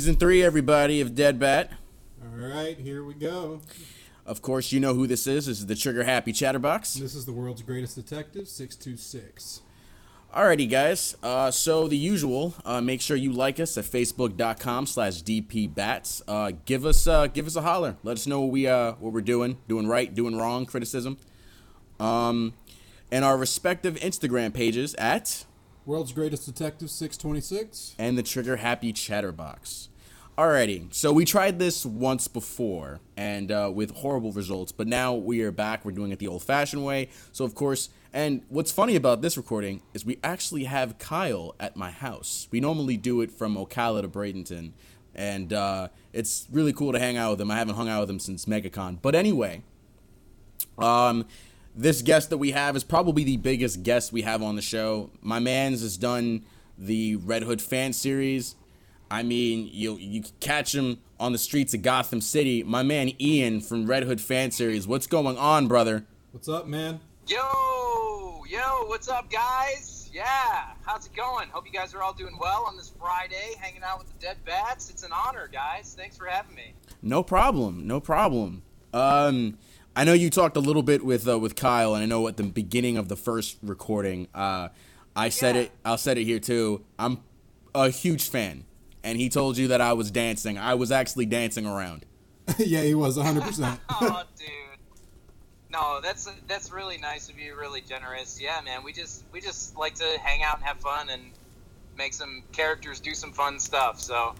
Season three, everybody, of Dead Bat. All right, here we go. Of course, you know who this is. This is the Trigger Happy Chatterbox. This is the world's greatest detective, 626. Alrighty, guys. Uh, so the usual. Uh, make sure you like us at facebook.com slash dpbats. Uh, give us uh, give us a holler. Let us know what we uh, what we're doing, doing right, doing wrong, criticism. Um, and our respective Instagram pages at World's greatest detective, 626. and the Trigger Happy Chatterbox. Alrighty, so we tried this once before and uh, with horrible results, but now we are back. We're doing it the old fashioned way. So, of course, and what's funny about this recording is we actually have Kyle at my house. We normally do it from Ocala to Bradenton, and uh, it's really cool to hang out with him. I haven't hung out with him since MegaCon. But anyway, um, this guest that we have is probably the biggest guest we have on the show. My man's has done the Red Hood fan series. I mean, you you catch him on the streets of Gotham City. My man Ian from Red Hood fan series. What's going on, brother? What's up, man? Yo, yo, what's up, guys? Yeah, how's it going? Hope you guys are all doing well on this Friday, hanging out with the Dead Bats. It's an honor, guys. Thanks for having me. No problem, no problem. Um, I know you talked a little bit with uh, with Kyle, and I know at the beginning of the first recording, uh, I said Yeah. it. I'll said it here too. I'm a huge fan, and he told you that I was dancing. I was actually dancing around. yeah, he was 100%. oh, dude. No, that's that's really nice of you. Really generous. Yeah, man. We just we just like to hang out and have fun and make some characters do some fun stuff. So,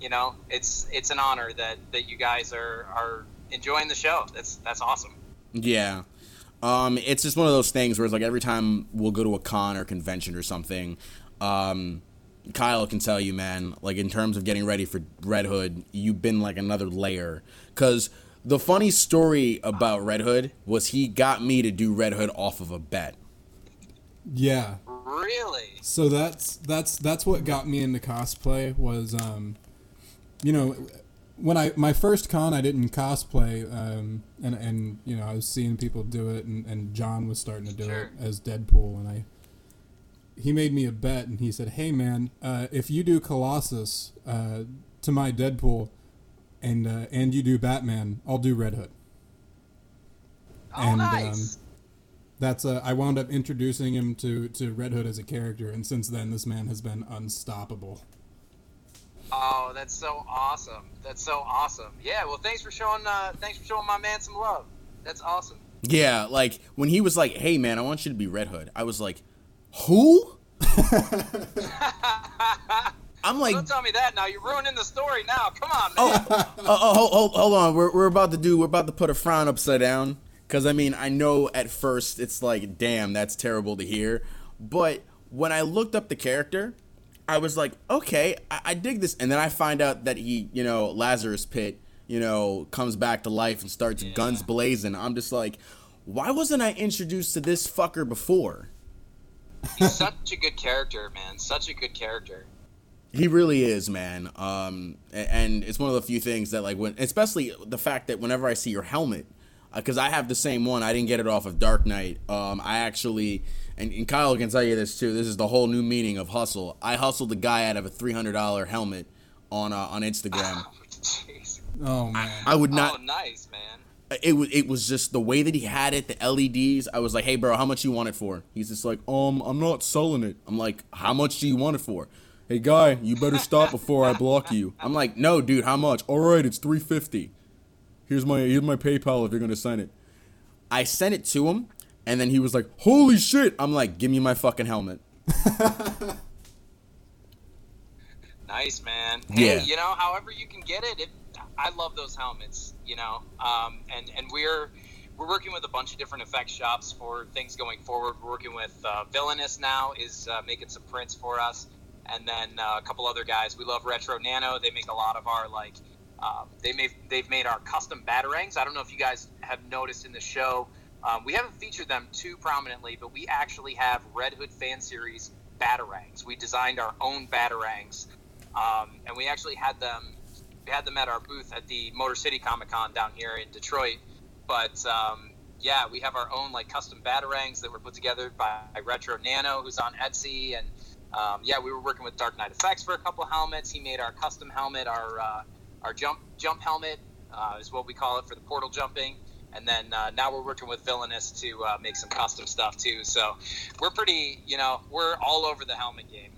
you know, it's it's an honor that that you guys are are enjoying the show. That's that's awesome. Yeah. Um, it's just one of those things where it's like every time we'll go to a con or convention or something, um, Kyle can tell you, man, like in terms of getting ready for Red Hood, you've been like another layer. Cause the funny story about Red Hood was he got me to do Red Hood off of a bet. yeah. Really? So that's that's that's what got me into cosplay was um you know when I my first con I didn't cosplay um and and you know I was seeing people do it and, and John was starting to do Sure. it as Deadpool and I he made me a bet and he said hey man uh, if you do Colossus uh, to my Deadpool and uh, and you do Batman I'll do Red Hood Oh, And, nice. that's uh, I wound up introducing him to to Red Hood as a character, and since then this man has been unstoppable. Oh, that's so awesome. That's so awesome. Yeah. Well, thanks for showing. Uh, thanks for showing my man some love. That's awesome. Yeah, like when he was like, "Hey, man, I want you to be Red Hood," I was like, "Who?" I'm like, Don't tell me that now. You're ruining the story now. Come on, man. Oh, oh, oh, hold, hold, hold on. We're, we're about to do. We're about to put a frown upside down. Because I mean, I know at first it's like, damn, that's terrible to hear. But when I looked up the character, I was like, okay, I, I dig this. And then I find out that he, you know, Lazarus Pit, you know, comes back to life and starts guns blazing. I'm just like, why wasn't I introduced to this fucker before? He's such a good character, man. Such a good character. He really is, man. Um, and it's one of the few things that, like, when, especially the fact that whenever I see your helmet, because I have the same one, I didn't get it off of Dark Knight. Um, I actually, and, and Kyle can tell you this too. This is the whole new meaning of hustle. I hustled the guy out of a three hundred dollar helmet on uh, on Instagram. Jeez. Oh man, I would not. oh, nice, man. It was it was just the way that he had it, the LEDs. I was like, "Hey, bro, how much you want it for?" He's just like, "Um, I'm not selling it." I'm like, "How much do you want it for?" Hey, guy, you better stop before I block you. I'm like, "No, dude, how much?" All right, it's three fifty. Here's my here's my PayPal if you're gonna send it. I sent it to him, and then he was like, "Holy shit!" I'm like, "Give me my fucking helmet." Nice, man. Hey, Yeah. you know, however you can get it, it I love those helmets. You know, um, and and we're we're working with a bunch of different effect shops for things going forward. We're working with uh, Villainous now is uh, making some prints for us, and then uh, a couple other guys. We love Retro Nano. They make a lot of our like. Um, they made they've made our custom batarangs. I don't know if you guys have noticed in the show. Um, we haven't featured them too prominently, but we actually have Red Hood fan series batarangs. We designed our own batarangs, um, and we actually had them. We had them at our booth at the Motor City Comic Con down here in Detroit. But um, yeah, we have our own like custom batarangs that were put together by Retro Nano, who's on Etsy, and Um, yeah, we were working with Dark Knight Effects for a couple helmets. He made our custom helmet, our uh, our jump jump helmet uh, is what we call it for the portal jumping. And then uh, now we're working with Villainous to uh, make some custom stuff too. So we're pretty, you know, we're all over the helmet game.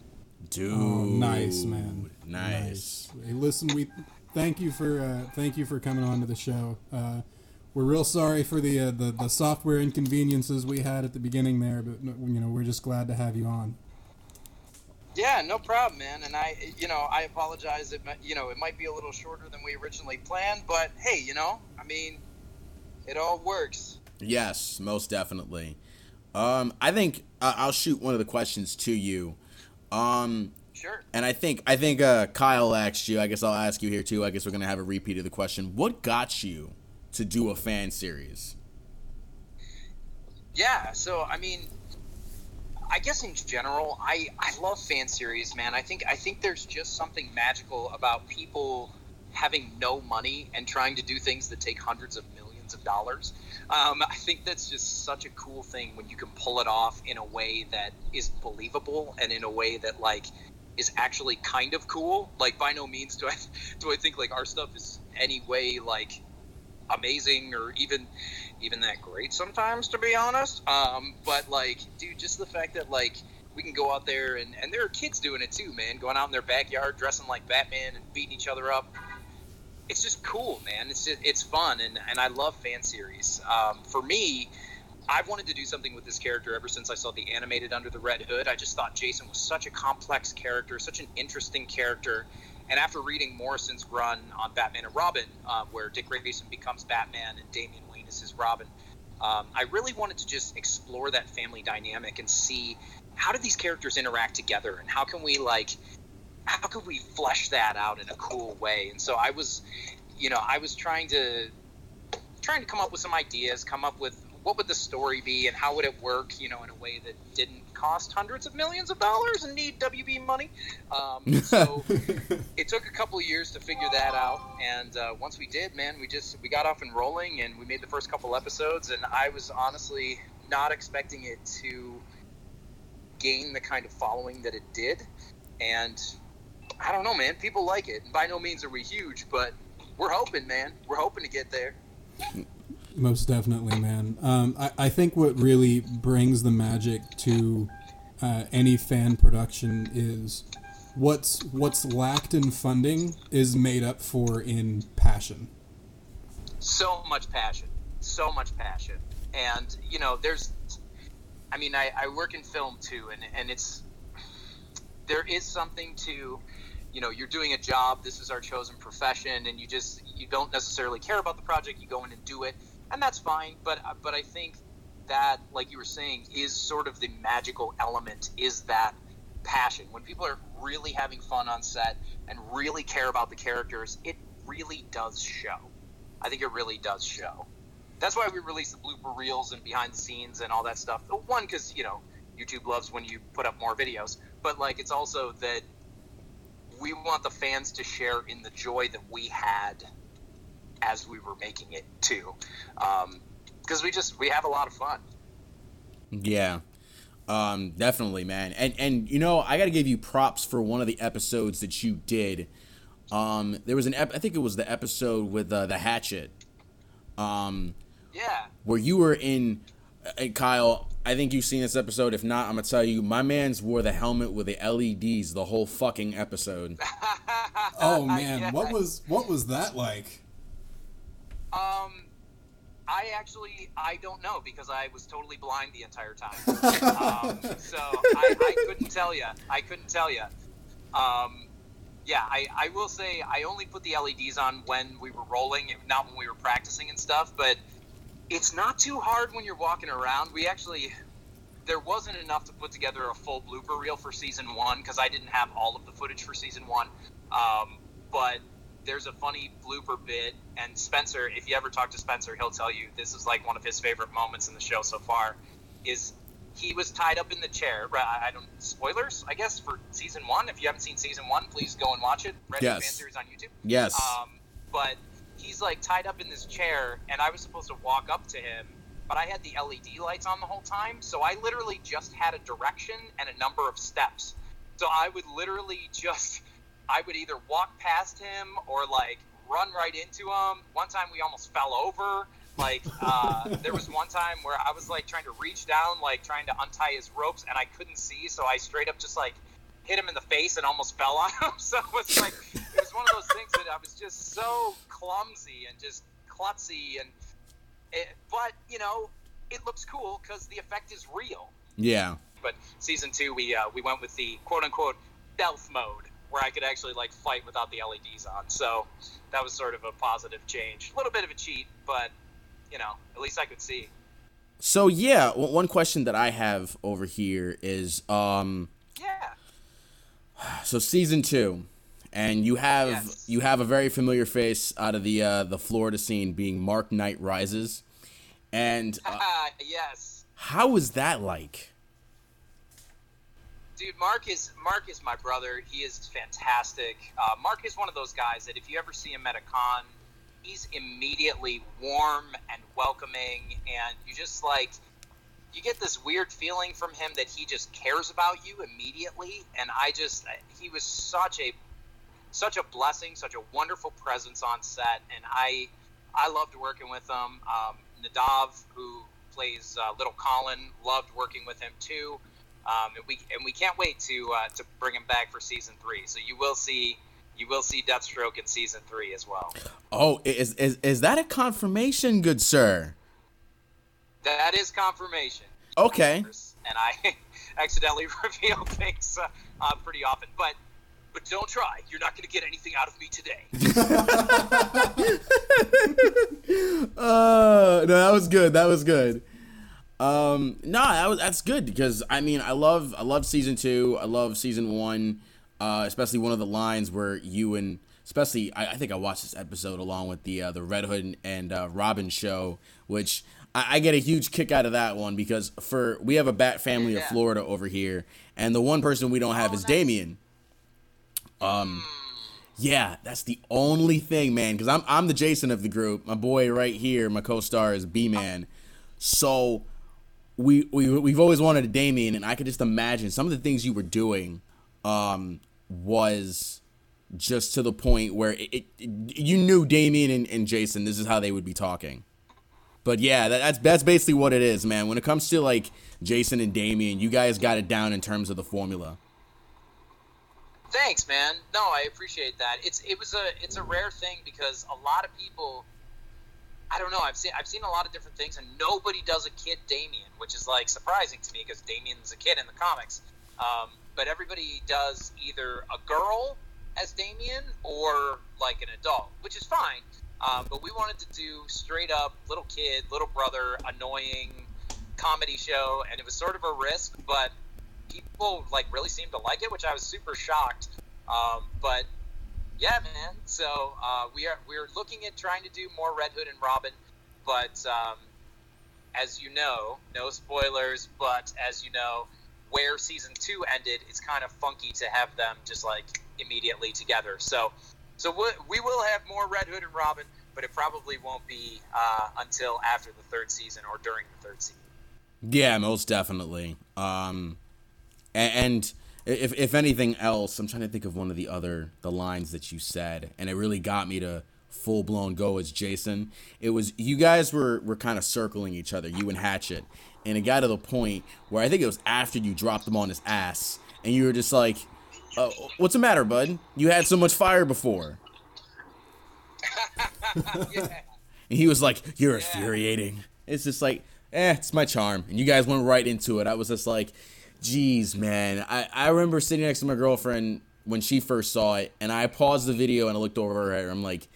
Dude, Oh, nice man. Nice. Hey, listen, we thank you for uh, thank you for coming on to the show. Uh, we're real sorry for the, uh, the the software inconveniences we had at the beginning there, but you know we're just glad to have you on. Yeah, no problem, man. And I, you know, I apologize. It, might- you know, it might be a little shorter than we originally planned, but hey, you know, I mean, it all works. Yes, most definitely. Um, I think uh, I'll shoot one of the questions to you. Um, Sure. and I think I think uh, Kyle asked you. I guess I'll ask you here too. I guess we're gonna have a repeat of the question. What got you to do a fan series? Yeah, so I mean, I guess in general, I I love fan series, man. I think I think there's just something magical about people having no money and trying to do things that take hundreds of millions of dollars. Um, I think that's just such a cool thing when you can pull it off in a way that is believable and in a way that like is actually kind of cool. Like by no means do I do I think like our stuff is any way like amazing or even even that great sometimes to be honest. Um, but like dude just the fact that like we can go out there and, and there are kids doing it too man going out in their backyard dressing like batman and beating each other up. It's just cool man. It's just, it's fun and, and i love fan series. Um, for me i've wanted to do something with this character ever since i saw the animated under the red hood. I just thought jason was such a complex character such an interesting character. And after reading Morrison's run on Batman and Robin, uh, where Dick Grayson becomes Batman and Damian Wayne is his Robin, um, I really wanted to just explore that family dynamic and see how do these characters interact together and how can we like how could we flesh that out in a cool way? And so i was you know i was trying to trying to come up with some ideas come up with what would the story be and how would it work you know in a way that didn't cost hundreds of millions of dollars and need wb money? Um, so it took a couple of years to figure that out and uh, once we did man we just we got off and rolling and we made the first couple episodes and i was honestly not expecting it to gain the kind of following that it did and i don't know man people like it. By no means are we huge but we're hoping man. We're hoping to get there Most definitely, man. Um, I, I think what really brings the magic to uh, any fan production is what's what's lacked in funding is made up for in passion. so much passion so much passion and you know there's i mean i, I work in film too and, and it's there is something to you know you're doing a job this is our chosen profession and you just you don't necessarily care about the project you go in and do it and that's fine but uh, but i think that like you were saying is sort of the magical element is that passion when people are really having fun on set and really care about the characters it really does show I think it really does show. That's why we release the blooper reels and behind the scenes and all that stuff. One, because you know YouTube loves when you put up more videos, but like it's also that we want the fans to share in the joy that we had as we were making it too, because we just we have a lot of fun. Yeah. Um, definitely, man. And and you know, I got to give you props for one of the episodes that you did. Um, there was an ep- I think it was the episode with uh, the hatchet. Um, Yeah, where you were in uh, Kyle, I think you've seen this episode. If not, I'm gonna tell you, my man's wore the helmet with the LEDs the whole fucking episode. Oh man, Yeah. what was what was that like? Um, I actually I don't know because I was totally blind the entire time. um, so I, I couldn't tell you. I couldn't tell you. Um, yeah, I, I will say I only put the LEDs on when we were rolling, not when we were practicing and stuff. But it's not too hard when you're walking around. We actually there wasn't enough to put together a full blooper reel for season one because I didn't have all of the footage for season one. Um, but there's a funny blooper bit, and Spencer, if you ever talk to Spencer, he'll tell you this is like one of his favorite moments in the show so far. Is he was tied up in the chair? right, I don't spoilers, I guess, for season one. If you haven't seen season one, please go and watch it. Red Yes. fan series on YouTube. Yes. Um, but he's like tied up in this chair, and I was supposed to walk up to him, but I had the LED lights on the whole time, so I literally just had a direction and a number of steps. So I would literally just, I would either walk past him or like run right into him. One time we almost fell over. Like uh, there was one time where I was like trying to reach down, like trying to untie his ropes, and I couldn't see, so I straight up just like hit him in the face and almost fell on him. So it was like it was one of those things that I was just so clumsy and just klutzy, and it, but you know it looks cool because the effect is real. Yeah. But season two, we uh, we went with the quote unquote stealth mode where I could actually like fight without the LEDs on. So that was sort of a positive change. A little bit of a cheat, but you know, at least I could see. So yeah, one question that I have over here is, um, Yeah. so season two, and you have Yes. you have a very familiar face out of the uh, the Florida scene, being Mark Knight Rises, and uh, yes. how was that like? Dude, Mark is Mark is my brother. He is fantastic. Uh, Mark is one of those guys that if you ever see him at a con, he's immediately warm and welcoming, and you just like you get this weird feeling from him that he just cares about you immediately. And I just he was such a such a blessing, such a wonderful presence on set, and I I loved working with him. Um, Nadav, who plays uh, Little Colin, loved working with him too. Um, and we and we can't wait to uh, to bring him back for season three. So you will see you will see Deathstroke in season three as well. Oh, is is is that a confirmation, good sir? That is confirmation. Okay. And I accidentally reveal things uh, uh, pretty often, but but don't try. You're not going to get anything out of me today. Uh, no, that was good. That was good. Um, no, that was that's good because I mean, I love I love season two. I love season one, uh, especially one of the lines where you and especially I, I think I watched this episode along with the uh, the Red Hood and uh, Robin show, which I, I get a huge kick out of that one because for we have a bat family of Florida over here, and the one person we don't have Oh, is nice. Damian. Um, yeah, that's the only thing, man. Because I'm I'm the Jason of the group. My boy right here, my co-star is B Man. So we we we've always wanted a Damian, and I could just imagine some of the things you were doing um, was just to the point where it, it, you knew Damian and, and Jason. This is how they would be talking. But yeah, that, that's that's basically what it is, man. When it comes to like Jason and Damian, you guys got it down in terms of the formula. Thanks, man. No, I appreciate that. It's it was a it's a rare thing because a lot of people I don't know, I've seen I've seen a lot of different things and nobody does a kid Damian, which is like surprising to me because Damian's a kid in the comics. Um, but everybody does either a girl as Damian or like an adult, which is fine. Um, but we wanted to do straight up little kid, little brother, annoying comedy show, and it was sort of a risk, but people like really seemed to like it, which I was super shocked. Um, but yeah, man. So uh, we are we're looking at trying to do more Red Hood and Robin, but um, as you know, no spoilers. But as you know, where season two ended, it's kind of funky to have them just like immediately together. So so we, we will have more Red Hood and Robin, but it probably won't be uh, until after the third season or during the third season. Yeah, most definitely. Um, a- and if if anything else, I'm trying to think of one of the other the lines that you said, and it really got me to full blown go as Jason. It was you guys were were kind of circling each other, you and Hatchet, and it got to the point where I think it was after you dropped him on his ass, and you were just like, uh, "What's the matter, bud? You had so much fire before." yeah. And he was like, "You're infuriating." It's just like, eh, it's my charm. And you guys went right into it. I was just like, "Geez, man." I I remember sitting next to my girlfriend when she first saw it, and I paused the video and I looked over at her. I'm like,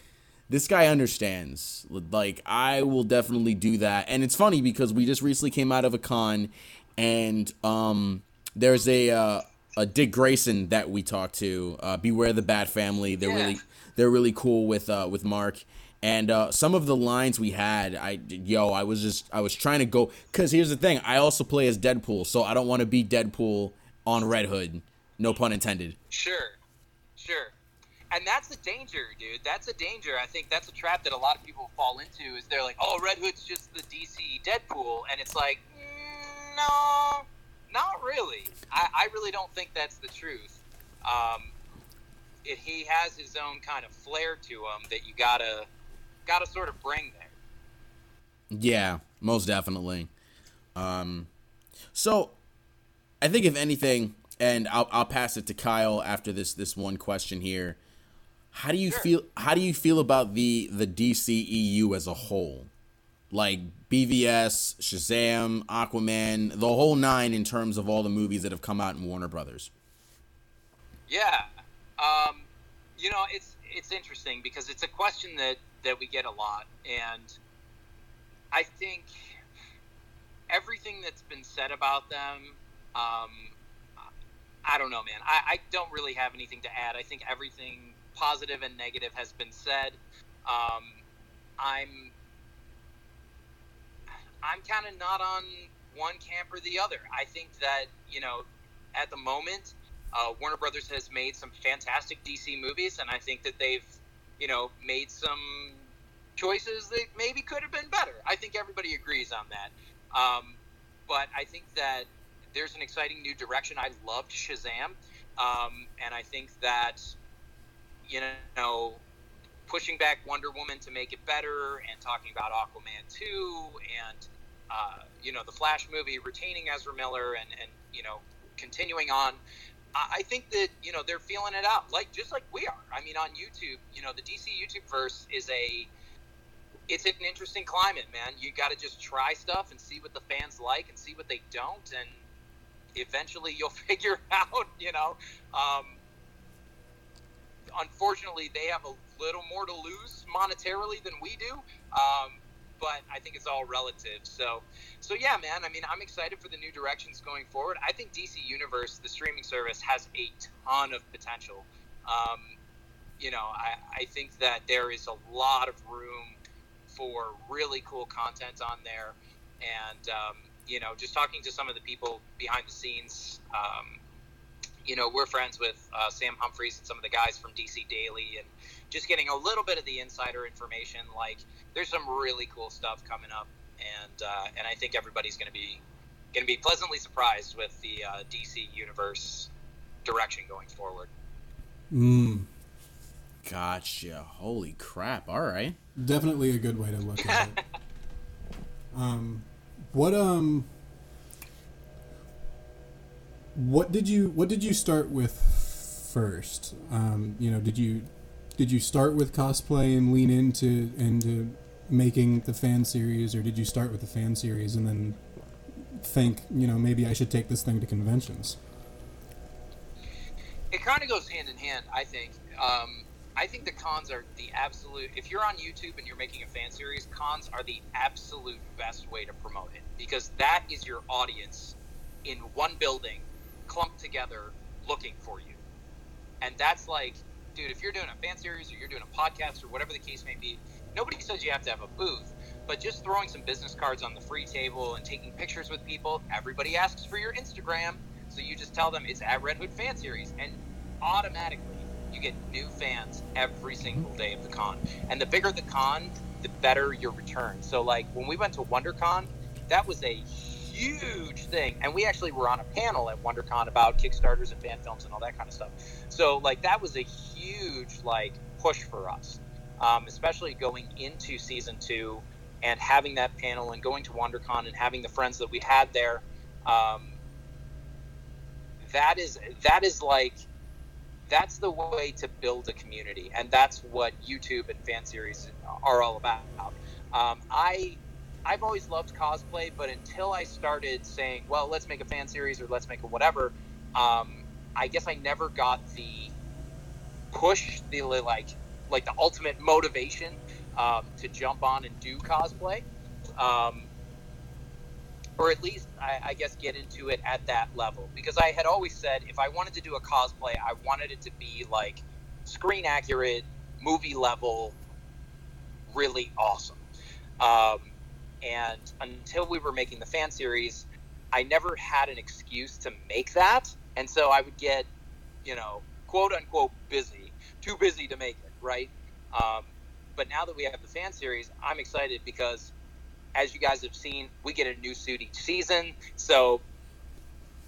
"This guy understands." Like, I will definitely do that. And it's funny because we just recently came out of a con, and um, there's a uh, a Dick Grayson that we talked to. Uh, Beware the Bat Family. They're Yeah. really they're really cool with uh, with Mark. And uh, some of the lines we had, I yo, I was just I was trying to go because here's the thing, I also play as Deadpool, so I don't want to be Deadpool on Red Hood, no pun intended. Sure, sure. And that's the danger, dude. That's a danger. I think that's a trap that a lot of people fall into. Is they're like, "Oh, Red Hood's just the DC Deadpool," and it's like, mm, no, not really. I, I really really don't think that's the truth. Um, it, he has his own kind of flair to him that you gotta gotta sort of bring there. Yeah, most definitely. Um, so I think if anything, and I'll I'll pass it to Kyle after this this one question here. How do you Sure. feel? How do you feel about the the DCEU as a whole? Like BVS, Shazam, Aquaman, the whole nine in terms of all the movies that have come out in Warner Brothers. Yeah, um, you know, it's it's interesting because it's a question that that we get a lot, and I think everything that's been said about them, um, I don't know, man. I, I don't really have anything to add. I think everything positive and negative has been said. Um, I'm I'm kind of not on one camp or the other. I think that you know, at the moment, uh, Warner Brothers has made some fantastic DC movies, and I think that they've, you know, made some choices that maybe could have been better. I think everybody agrees on that. Um, but I think that there's an exciting new direction. I loved Shazam, um, and I think that, you know, pushing back Wonder Woman to make it better, and talking about Aquaman 2, and uh, you know the Flash movie, retaining Ezra Miller, and and you know continuing on. I think that you know they're feeling it out, like just like we are. I mean, on YouTube, you know, the DC YouTube verse is a it's an interesting climate, man. You got to just try stuff and see what the fans like and see what they don't, and eventually you'll figure out. You know, um, unfortunately, they have a little more to lose monetarily than we do. Um, but I think it's all relative. So, so yeah, man. I mean, I'm excited for the new directions going forward. I think DC Universe, the streaming service, has a ton of potential. Um, you know, I, I think that there is a lot of room for really cool content on there, and um, you know, just talking to some of the people behind the scenes. Um, you know, we're friends with uh, Sam Humphries and some of the guys from DC Daily, and just getting a little bit of the insider information. Like, there's some really cool stuff coming up, and uh, and I think everybody's going to be going to be pleasantly surprised with the uh, DC universe direction going forward. Mm, Gotcha. Holy crap. All right. definitely a good way to look at it. Um, what um, what did you what did you start with first? Um, you know, did you did you start with cosplay and lean into into making the fan series, or did you start with the fan series and then think, you know, maybe I should take this thing to conventions? it kind of goes hand in hand. I think. Um, I think the cons are the absolute. If you're on YouTube and you're making a fan series, cons are the absolute best way to promote it because that is your audience in one building, clumped together, looking for you. And that's like, dude, if you're doing a fan series or you're doing a podcast or whatever the case may be, nobody says you have to have a booth. But just throwing some business cards on the free table and taking pictures with people, everybody asks for your Instagram. So you just tell them it's at Red Hood Fan Series, and automatically you get new fans every single day of the con. And the bigger the con, the better your return. So like when we went to WonderCon, that was a huge thing, and we actually were on a panel at WonderCon about Kickstarters and fan films and all that kind of stuff. So like that was a huge like push for us, um, especially going into season two and having that panel and going to WonderCon and having the friends that we had there. Um, that is that is like that's the way to build a community, and that's what YouTube and fan series are all about. Um, I I've always loved cosplay, but until I started saying, "Well, let's make a fan series" or "Let's make a whatever," um, I guess I never got the push, the like like the ultimate motivation um, to jump on and do cosplay. Um, or at least I, I guess get into it at that level because I had always said if I wanted to do a cosplay, I wanted it to be like screen accurate, movie level, really awesome. Um, and until we were making the fan series, I never had an excuse to make that, and so I would get, you know, quote unquote busy, too busy to make it, right? Um, but now that we have the fan series, I'm excited because as you guys have seen, we get a new suit each season. So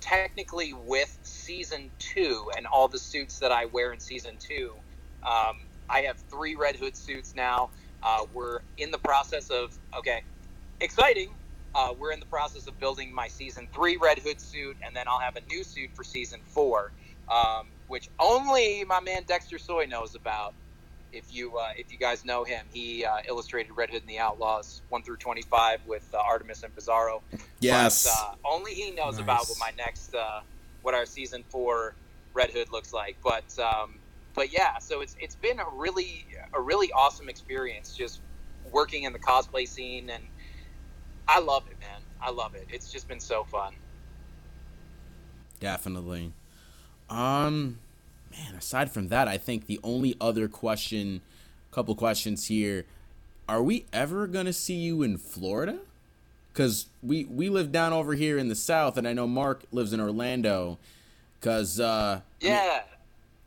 technically with season two and all the suits that I wear in season two. Um, I have three Red Hood suits now. Uh, we're in the process of okay, exciting. Uh, we're in the process of building my season three Red Hood suit, and then I'll have a new suit for season four, um, which only my man Dexter Soy knows about. If you uh, if you guys know him, he uh, illustrated Red Hood and the Outlaws one through twenty five with uh, Artemis and Bizarro. Yes. But, uh, only he knows Nice. about what my next, uh, what our season four Red Hood looks like. But, um, but yeah, so it's it's been a really a really awesome experience just working in the cosplay scene, and I love it, man. I love it. It's just been so fun. Definitely. Um, man. Aside from that, I think the only other question, couple questions here, are we ever gonna see you in Florida? Cause we we live down over here in the south, and I know Mark lives in Orlando. Cause uh, Yeah.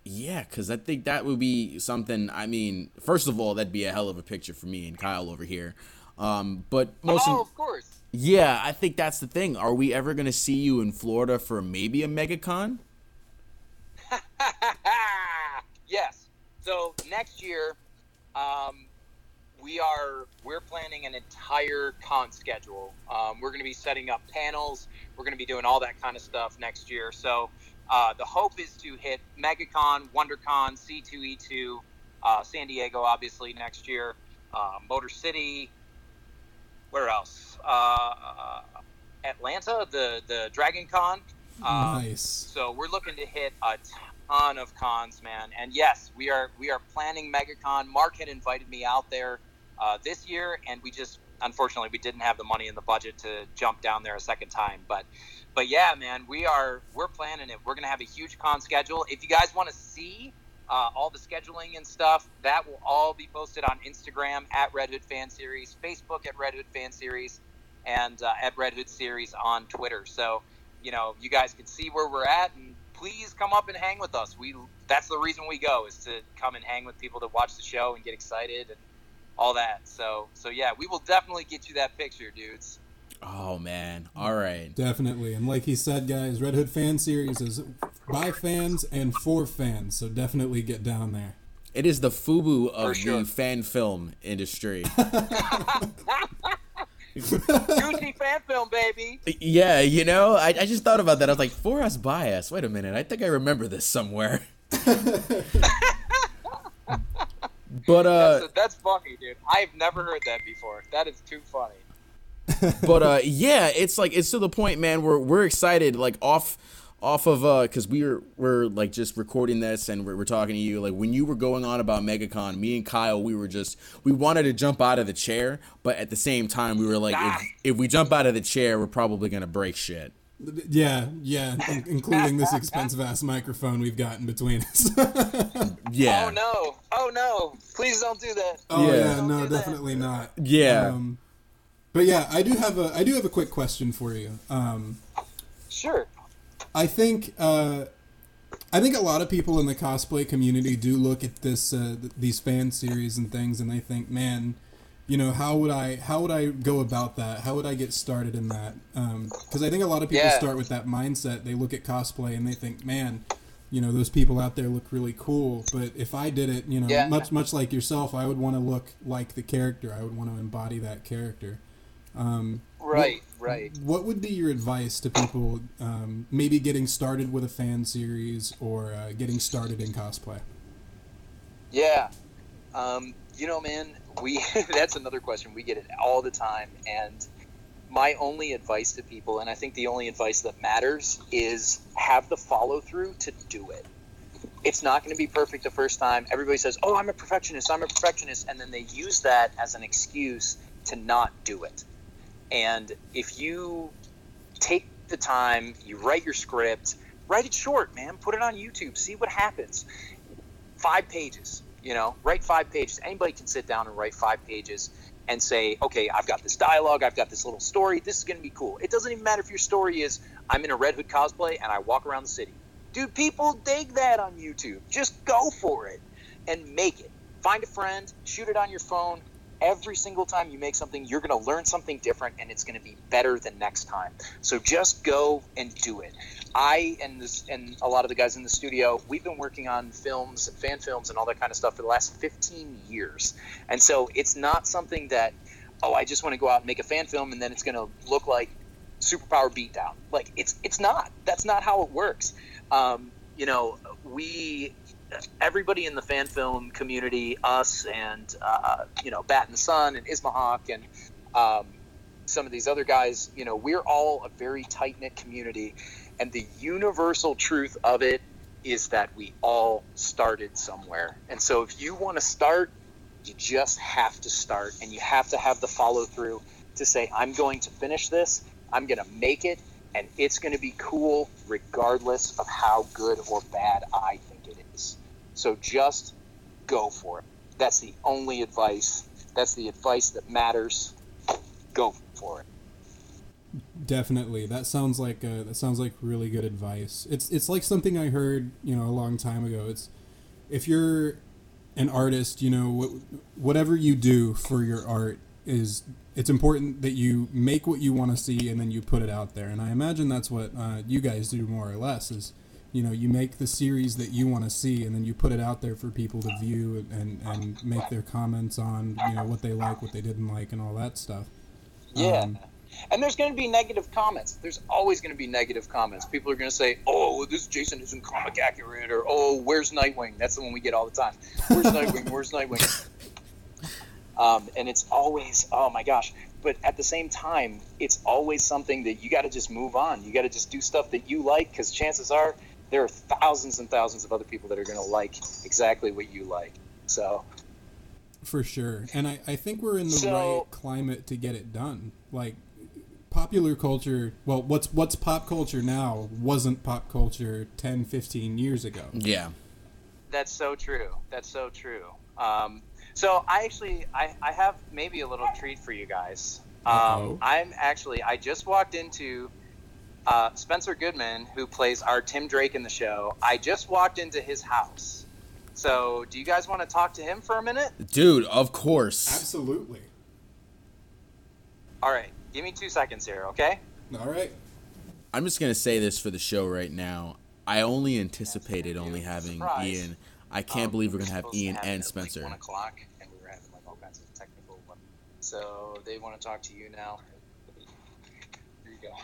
yeah, cause I think that would be something. I mean, first of all, that'd be a hell of a picture for me and Kyle over here. Um, but most oh, im- of course. yeah, I think that's the thing. Are we ever gonna see you in Florida for maybe a MegaCon? yes. So next year, um, we are we're planning an entire con schedule. Um, we're going to be setting up panels. We're going to be doing all that kind of stuff next year. So uh, the hope is to hit MegaCon, WonderCon, C2E2, uh, San Diego, obviously next year, uh, Motor City. Where else? Uh, Atlanta, the the Dragon Con. Um, nice. so we're looking to hit a ton of cons, man. And yes, we are we are planning MegaCon. Mark had invited me out there uh, this year, and we just unfortunately we didn't have the money in the budget to jump down there a second time. But but yeah, man, we are we're planning it. We're gonna have a huge con schedule. If you guys want to see uh, all the scheduling and stuff, that will all be posted on Instagram at Red Hood Fan Series, Facebook at Red Hood Fan Series, and uh, at Red Hood Series on Twitter. So you know, you guys can see where we're at, and please come up and hang with us. We that's the reason we go is to come and hang with people that watch the show and get excited and all that. So so yeah, we will definitely get you that picture, dudes. Oh man. All right. Definitely. And like he said, guys, Red Hood Fan Series is by fans and for fans. So definitely get down there. It is the FUBU of sure. the fan film industry. Gucci fan film, baby. yeah, you know, I, I just thought about that. I was like, for us by us. Wait a minute. I think I remember this somewhere. but uh That's, that's funny, dude. I've never heard that before. That is too funny. but uh yeah it's like it's to the point man we're we're excited like off off of uh because we were we're like just recording this and we're, we're talking to you like when you were going on about megacon me and kyle we were just we wanted to jump out of the chair but at the same time we were like Ah. if, if we jump out of the chair we're probably gonna break shit Yeah, yeah, in- including this expensive ass microphone we've got in between us. yeah Oh no! Oh no! Please don't do that. oh Yeah. yeah, no, do that. definitely not. Yeah. Um, but yeah, I do have a I do have a quick question for you. Um, Sure. I think uh, I think a lot of people in the cosplay community do look at this uh, th- these fan series and things, and they think, man, you know, how would I how would I go about that? How would I get started in that? Because I think a lot of people Yeah. start with that mindset. They look at cosplay and they think, man. You know those people out there look really cool, but if I did it, you know, Yeah. much much like yourself, I would want to look like the character. I would want to embody that character. Um, Right. Right. what would be your advice to people um, maybe getting started with a fan series or uh, getting started in cosplay? Yeah. Um, you know, man, we that's another question. We get it all the time and my only advice to people and I think the only advice that matters is have the follow through to do it. It's not going to be perfect the first time. Everybody says, "Oh, I'm a perfectionist. I'm a perfectionist." And then they use that as an excuse to not do it. And if you take the time, you write your script, write it short, man. Put it on YouTube. See what happens. Five pages, you know, write five pages. Anybody can sit down and write five pages and say, okay, I've got this dialogue, I've got this little story. This is going to be cool. It doesn't even matter if your story is I'm in a Red Hood cosplay and I walk around the city. Dude, people dig that on YouTube. Just go for it and make it. Find a friend, shoot it on your phone, every single time you make something, you're going to learn something different and it's going to be better than next time. So just go and do it. I and this and a lot of the guys in the studio, we've been working on films and fan films and all that kind of stuff for the last 15 years. And so it's not something that oh, I just want to go out and make a fan film and then it's going to look like superpower beatdown. Like it's it's not. That's not how it works. Um, you know, we everybody in the fan film community, us and uh, you know Bat and Sun and Ismahawk and um, some of these other guys, you know, we're all a very tight knit community, and the universal truth of it is that we all started somewhere. And so if you want to start, you just have to start, and you have to have the follow through to say, I'm going to finish this, I'm going to make it, and it's going to be cool regardless of how good or bad I think. So just go for it. That's the only advice. That's the advice that matters. Go for it. Definitely. That sounds like uh, that sounds like really good advice. It's it's like something I heard, you know, a long time ago. It's if you're an artist, you know, whatever you do for your art is it's important that you make what you want to see and then you put it out there. And I imagine that's what uh, you guys do more or less is you know you make the series that you want to see and then you put it out there for people to view and, and make their comments on you know what they like what they didn't like and all that stuff. Yeah. Um, and there's going to be negative comments. There's always going to be negative comments. People are going to say oh this jason isn't comic accurate or oh where's nightwing? That's the one we get all the time. Where's nightwing? Where's nightwing? Um, and it's always oh my gosh. But at the same time it's always something that you got to just move on. You got to just do stuff that you like because chances are there are thousands and thousands of other people that are going to like exactly what you like. So, for sure. And I, I think we're in the so, right climate to get it done. Like, popular culture, well, what's what's pop culture now wasn't pop culture 10, 15 years ago. Yeah. That's so true. That's so true. Um, so I actually I, I have maybe a little treat for you guys. Um, I'm actually I just walked into uh, Spencer Goodman, who plays our Tim Drake in the show, I just walked into his house. So, do you guys want to talk to him for a minute? Dude, of course. Absolutely. All right, give me two seconds here, okay? All right. I'm just gonna say this for the show right now. I only anticipated only having Surprise. Ian. I can't um, believe we're gonna have Ian have and Spencer. Like one o'clock, and we were having like all kinds of technical. So they want to talk to you now. Here you go.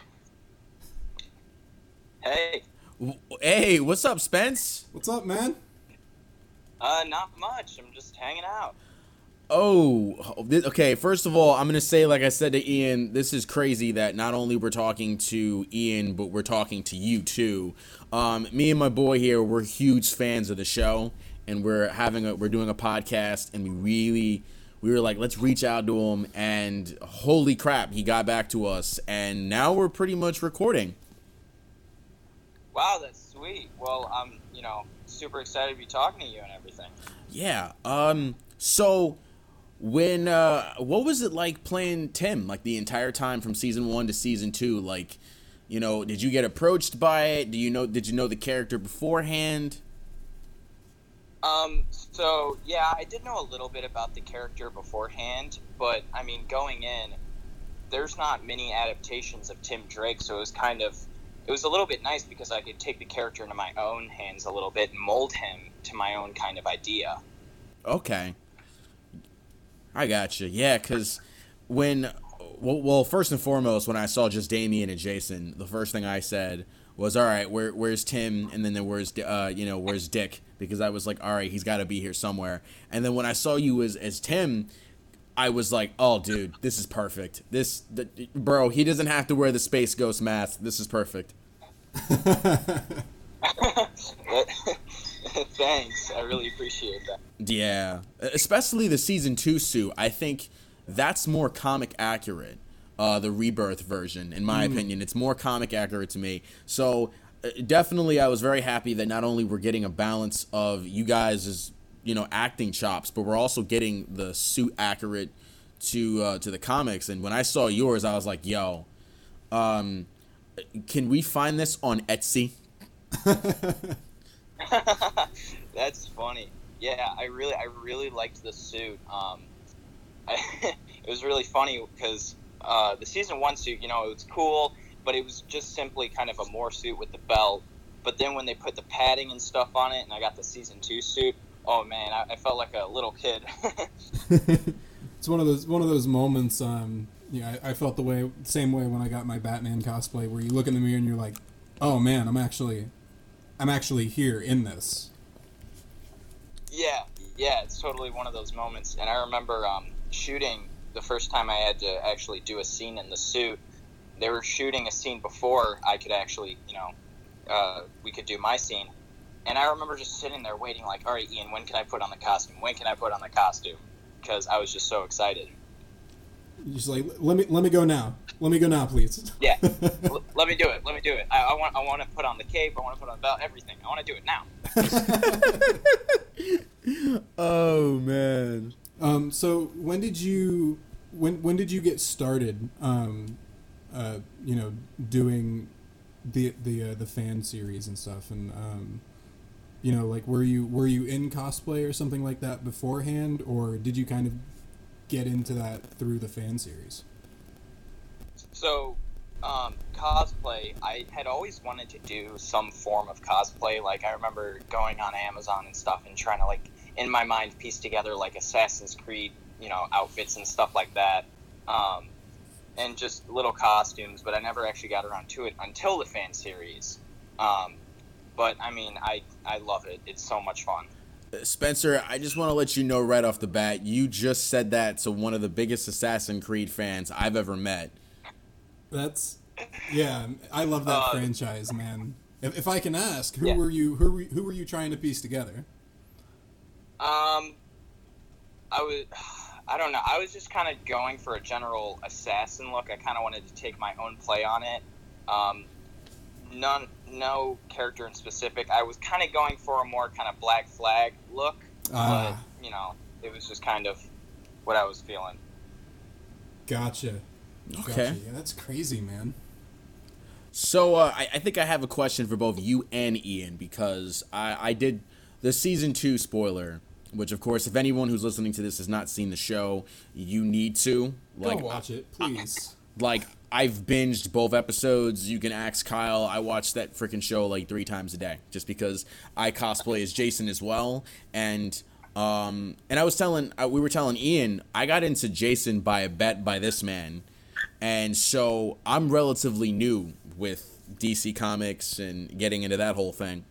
Hey. Hey, what's up, Spence? What's up, man? Uh, not much. I'm just hanging out. Oh, okay. First of all, I'm gonna say, like I said to Ian, this is crazy that not only we're talking to Ian, but we're talking to you too. Um, me and my boy here, we're huge fans of the show, and we're having a, we're doing a podcast, and we really, we were like, let's reach out to him, and holy crap, he got back to us, and now we're pretty much recording. Wow, that's sweet. Well, I'm, you know, super excited to be talking to you and everything. Yeah. Um. So, when uh, what was it like playing Tim? Like the entire time from season one to season two. Like, you know, did you get approached by it? Do you know? Did you know the character beforehand? Um. So yeah, I did know a little bit about the character beforehand, but I mean, going in, there's not many adaptations of Tim Drake, so it was kind of it was a little bit nice because I could take the character into my own hands a little bit and mold him to my own kind of idea. Okay. I got you. Yeah, because when, well, well, first and foremost, when I saw just Damian and Jason, the first thing I said was, "All right, where, where's Tim?" And then there was, uh, you know, where's Dick? Because I was like, "All right, he's got to be here somewhere." And then when I saw you as as Tim, I was like, "Oh, dude, this is perfect. This, the, bro, he doesn't have to wear the Space Ghost mask. This is perfect." Thanks. I really appreciate that. Yeah. Especially the season two suit. I think that's more comic accurate. Uh, the rebirth version, in my mm. opinion, it's more comic accurate to me. So uh, definitely, I was very happy that not only we're getting a balance of you guys' you know acting chops, but we're also getting the suit accurate to uh, to the comics. And when I saw yours, I was like, yo, um, can we find this on Etsy? That's funny. Yeah, I really, I really liked the suit. Um, it was really funny because uh, the season one suit, you know, it was cool, but it was just simply kind of a more suit with the belt. But then when they put the padding and stuff on it, and I got the season two suit, oh man, I, I felt like a little kid. it's one of those one of those moments. Um, yeah, I, I felt the way same way when I got my Batman cosplay, where you look in the mirror and you're like, oh man, I'm actually, I'm actually here in this. Yeah, yeah, it's totally one of those moments. And I remember um, shooting the first time I had to actually do a scene in the suit. They were shooting a scene before I could actually, you know, uh, we could do my scene. And I remember just sitting there waiting, like, all right, Ian, when can I put on the costume? When can I put on the costume? Because I was just so excited. You're just like, let me let me go now. Let me go now, please. Yeah, L- let me do it. Let me do it. I, I want I want to put on the cape. I want to put on the belt. Everything. I want to do it now. oh man. Um, so when did you when when did you get started? Um, uh, you know, doing the the uh, the fan series and stuff, and um, you know, like were you were you in cosplay or something like that beforehand, or did you kind of get into that through the fan series? So, um, cosplay, I had always wanted to do some form of cosplay. Like, I remember going on Amazon and stuff and trying to, like, in my mind, piece together, like, Assassin's Creed, you know, outfits and stuff like that. Um, and just little costumes, but I never actually got around to it until the fan series. Um, but, I mean, I, I love it. It's so much fun. Spencer, I just want to let you know right off the bat, you just said that to one of the biggest Assassin's Creed fans I've ever met. That's yeah, I love that uh, franchise, man. If, if, I can ask, who yeah. were you who were, who were you trying to piece together? Um I was I don't know. I was just kind of going for a general assassin look. I kind of wanted to take my own play on it. Um, none, no character in specific. I was kind of going for a more kind of Black Flag look, uh, but you know, it was just kind of what I was feeling. Gotcha. Okay, gotcha. Yeah, that's crazy, man. So uh, I, I, think I have a question for both you and Ian because I, I did the season two spoiler, which of course, if anyone who's listening to this has not seen the show, you need to like Go watch it, please. I, like I've binged both episodes. You can ask Kyle. I watch that freaking show like three times a day just because I cosplay as Jason as well. And um, and I was telling, uh, we were telling Ian, I got into Jason by a bet by this man, and so I'm relatively new with DC Comics and getting into that whole thing.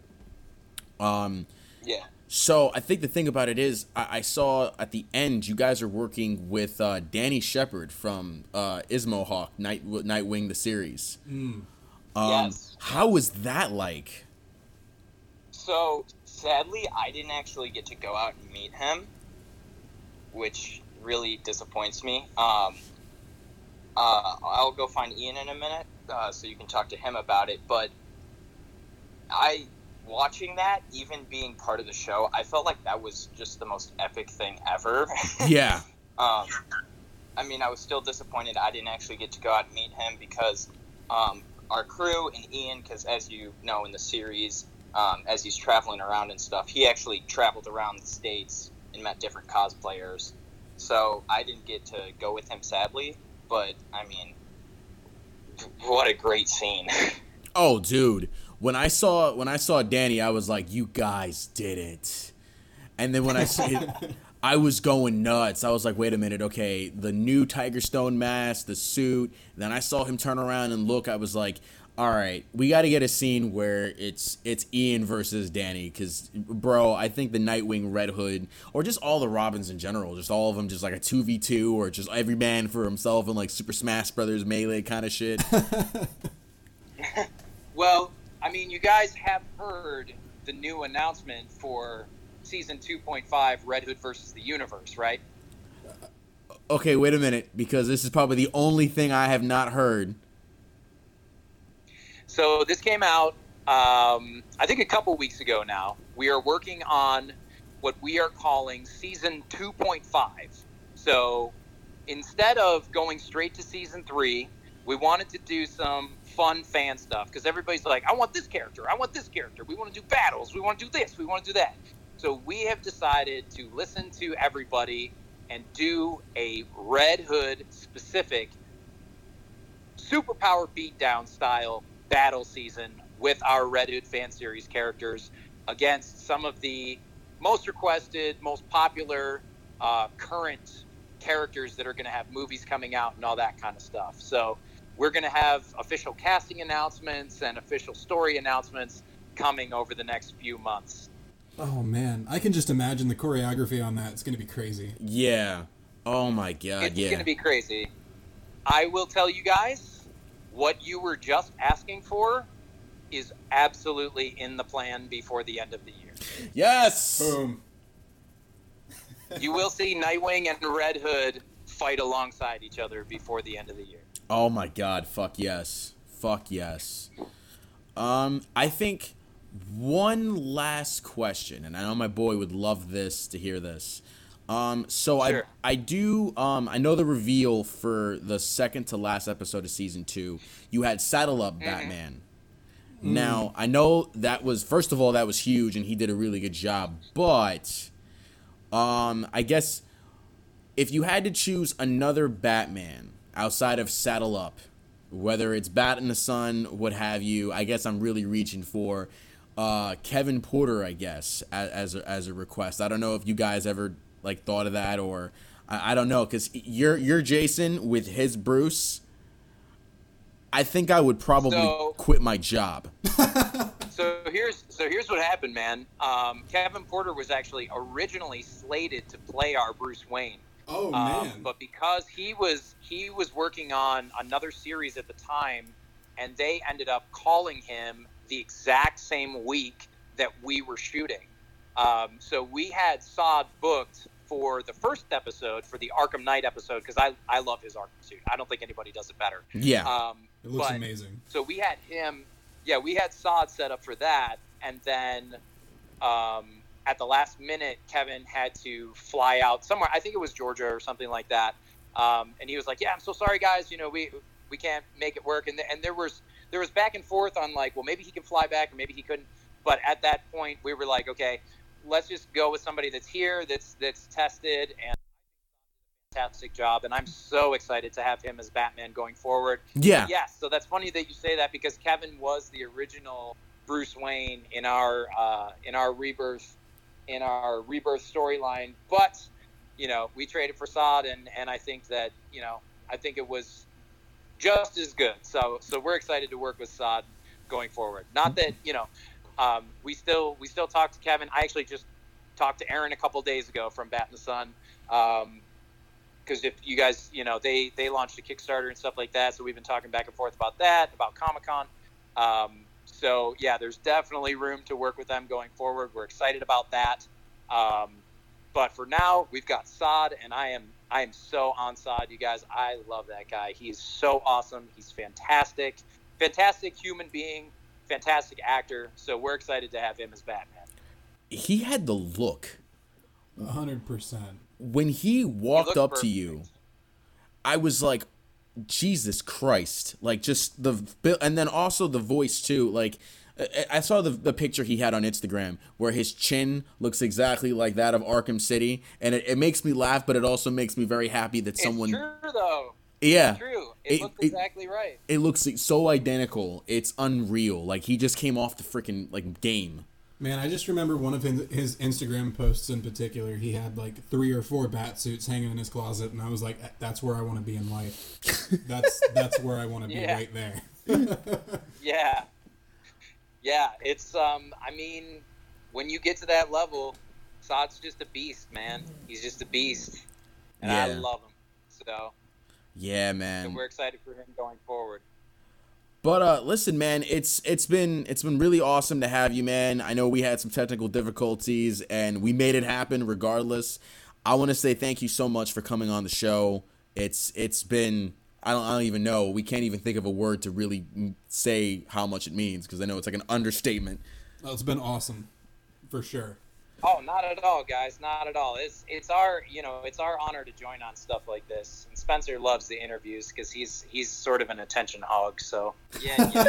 Um, yeah. So I think the thing about it is, I, I saw at the end you guys are working with uh, Danny Shepard from uh, Ismo Hawk, Night Nightwing the series. Mm. Um, yes. How was that like? So sadly, I didn't actually get to go out and meet him, which really disappoints me. Um, uh, I'll go find Ian in a minute, uh, so you can talk to him about it. But I watching that, even being part of the show, I felt like that was just the most epic thing ever. Yeah. um, I mean, I was still disappointed I didn't actually get to go out and meet him because um, our crew and Ian, because as you know in the series, um, as he's traveling around and stuff, he actually traveled around the states and met different cosplayers. So I didn't get to go with him, sadly. But I mean, what a great scene! oh, dude when I saw when I saw Danny, I was like, "You guys did it!" And then when I it, I was going nuts. I was like, "Wait a minute, okay, the new Tiger Stone mask, the suit." Then I saw him turn around and look. I was like, "All right, we got to get a scene where it's it's Ian versus Danny." Because, bro, I think the Nightwing, Red Hood, or just all the Robins in general, just all of them, just like a two v two, or just every man for himself and like Super Smash Brothers melee kind of shit. well, I mean, you guys have heard the new announcement for season 2.5 Red Hood versus the Universe, right? Okay, wait a minute, because this is probably the only thing I have not heard. So this came out, um, I think, a couple weeks ago now. We are working on what we are calling season 2.5. So instead of going straight to season three, we wanted to do some fun fan stuff because everybody's like, I want this character, I want this character. We want to do battles, we want to do this, we want to do that. So we have decided to listen to everybody and do a Red Hood specific superpower beatdown style battle season with our Red Hood fan series characters against some of the most requested, most popular uh, current characters that are going to have movies coming out and all that kind of stuff. So we're going to have official casting announcements and official story announcements coming over the next few months. Oh man, I can just imagine the choreography on that. It's going to be crazy. Yeah. Oh my god. It's yeah. going to be crazy. I will tell you guys what you were just asking for is absolutely in the plan before the end of the year. yes. Boom. You will see Nightwing and Red Hood fight alongside each other before the end of the year. Oh my god, fuck yes. Fuck yes. Um, I think one last question, and I know my boy would love this to hear this. Um, so Sure. I I do um I know the reveal for the second to last episode of season two. You had Saddle Up Batman. Now I know that was first of all that was huge, and he did a really good job. But um, I guess if you had to choose another Batman outside of Saddle Up, whether it's Bat in the Sun, what have you, I guess I'm really reaching for uh, Kevin Porter. I guess as as a, as a request. I don't know if you guys ever like thought of that or I, I don't know because you're you're Jason with his Bruce. I think I would probably So- quit my job. So here's so here's what happened, man. Um, Kevin Porter was actually originally slated to play our Bruce Wayne. Oh Um, man. but because he was he was working on another series at the time, and they ended up calling him the exact same week that we were shooting. Um, so we had Sod booked for the first episode for the Arkham Knight episode because I I love his Arkham suit. I don't think anybody does it better. Yeah. Um, it looks but- amazing. so we had him yeah we had sod set up for that and then um, at the last minute kevin had to fly out somewhere. I think it was georgia or something like that. Um, and he was like yeah i'm so sorry guys. You know we we can't make it work. And, th- and there was there was back and forth on like well maybe he can fly back or maybe he couldn't. But at that point we were like okay let's just go with somebody that's here that's that's tested. And fantastic job and i'm so excited to have him as batman going forward. Yeah. Yes, so that's funny that you say that because Kevin was the original Bruce Wayne in our uh, in our rebirth in our rebirth storyline. But you know, we traded for Sod, and and I think that you know, I think it was just as good. So so we're excited to work with Sod going forward. Not that you know, um, we still we still talk to Kevin. I actually just talked to Aaron a couple days ago from Bat in the Sun. Um, because if you guys, you know, they they launched a Kickstarter and stuff like that, so we've been talking back and forth about that, about Comic Con. Um, so yeah, there's definitely room to work with them going forward. We're excited about that. Um, but for now, we've got Sod, and I am I am so on Sod, you guys. I love that guy. He's so awesome. He's fantastic, fantastic human being, fantastic actor. So we're excited to have him as Batman. He had the look hundred percent. when he walked looked up to you. I was like, Jesus Christ! Like just the and then also the voice too. Like I- saw the the picture he had on Instagram where his chin looks exactly like that of Arkham City, and it, it makes me laugh, but it also makes me very happy that someone. It's true though. Yeah, True. It, It- looks it- exactly right. it looks so identical. It's unreal. Like he just came off the freaking like game. Man, I just remember one of his, his Instagram posts in particular. He had like three or four bat suits hanging in his closet, and I was like, "That's where I want to be in life. That's that's where I want to be Yeah. right there." Yeah. Yeah, it's um I mean, when you get to that level, Sod's just a beast, man. He's just a beast. And I love him. So, Yeah, so man. we're excited for him going forward. But uh listen man, it's it's been it's been really awesome to have you man. I know we had some technical difficulties and we made it happen regardless. I want to say thank you so much for coming on the show. It's it's been I don't, I don't even know. We can't even think of a word to really say how much it means because I know it's like an understatement. Oh, it's been awesome, for sure. Oh, not at all, guys. Not at all. It's it's our you know it's our honor to join on stuff like this. And Spencer loves the interviews because he's he's sort of an attention hog. So yeah, you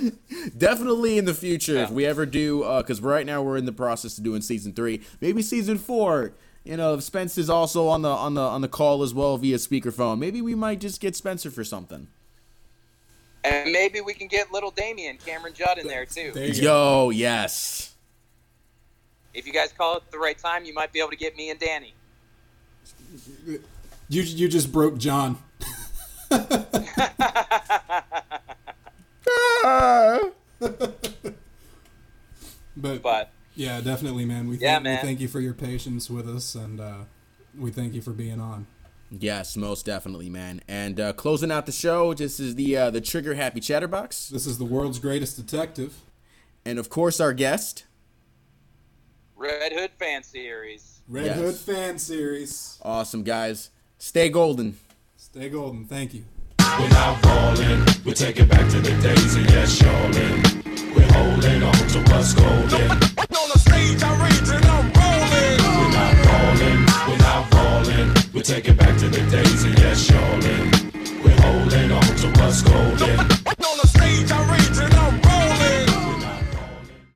know. Definitely in the future, if we ever do, uh, because right now we're in the process of doing season three, maybe season four. you know, if Spencer's also on the on the on the call as well via speakerphone, maybe we might just get Spencer for something. And maybe we can get little Damian, Cameron Judd in there too. There you go. Yo, yes. If you guys call it the right time, you might be able to get me and Danny. You you just broke John. But, But yeah, definitely, man. We, Yeah, thank, man. we thank you for your patience with us, and uh, we thank you for being on. Yes, most definitely, man. And uh, closing out the show, this is the uh, the Trigger Happy Chatterbox, This is the world's greatest detective. and of course our guest. Red Hood fan series. Red Yes. Hood fan series. Awesome guys, stay golden. Stay golden. Thank you. Without falling, we take it back to the days of yes, y'allin'. We're holding on to what's golden. On the stage, I rage and I'm rolling. Without falling, without falling, we take it back to the days of yes, y'allin'. We're holding on to what's golden.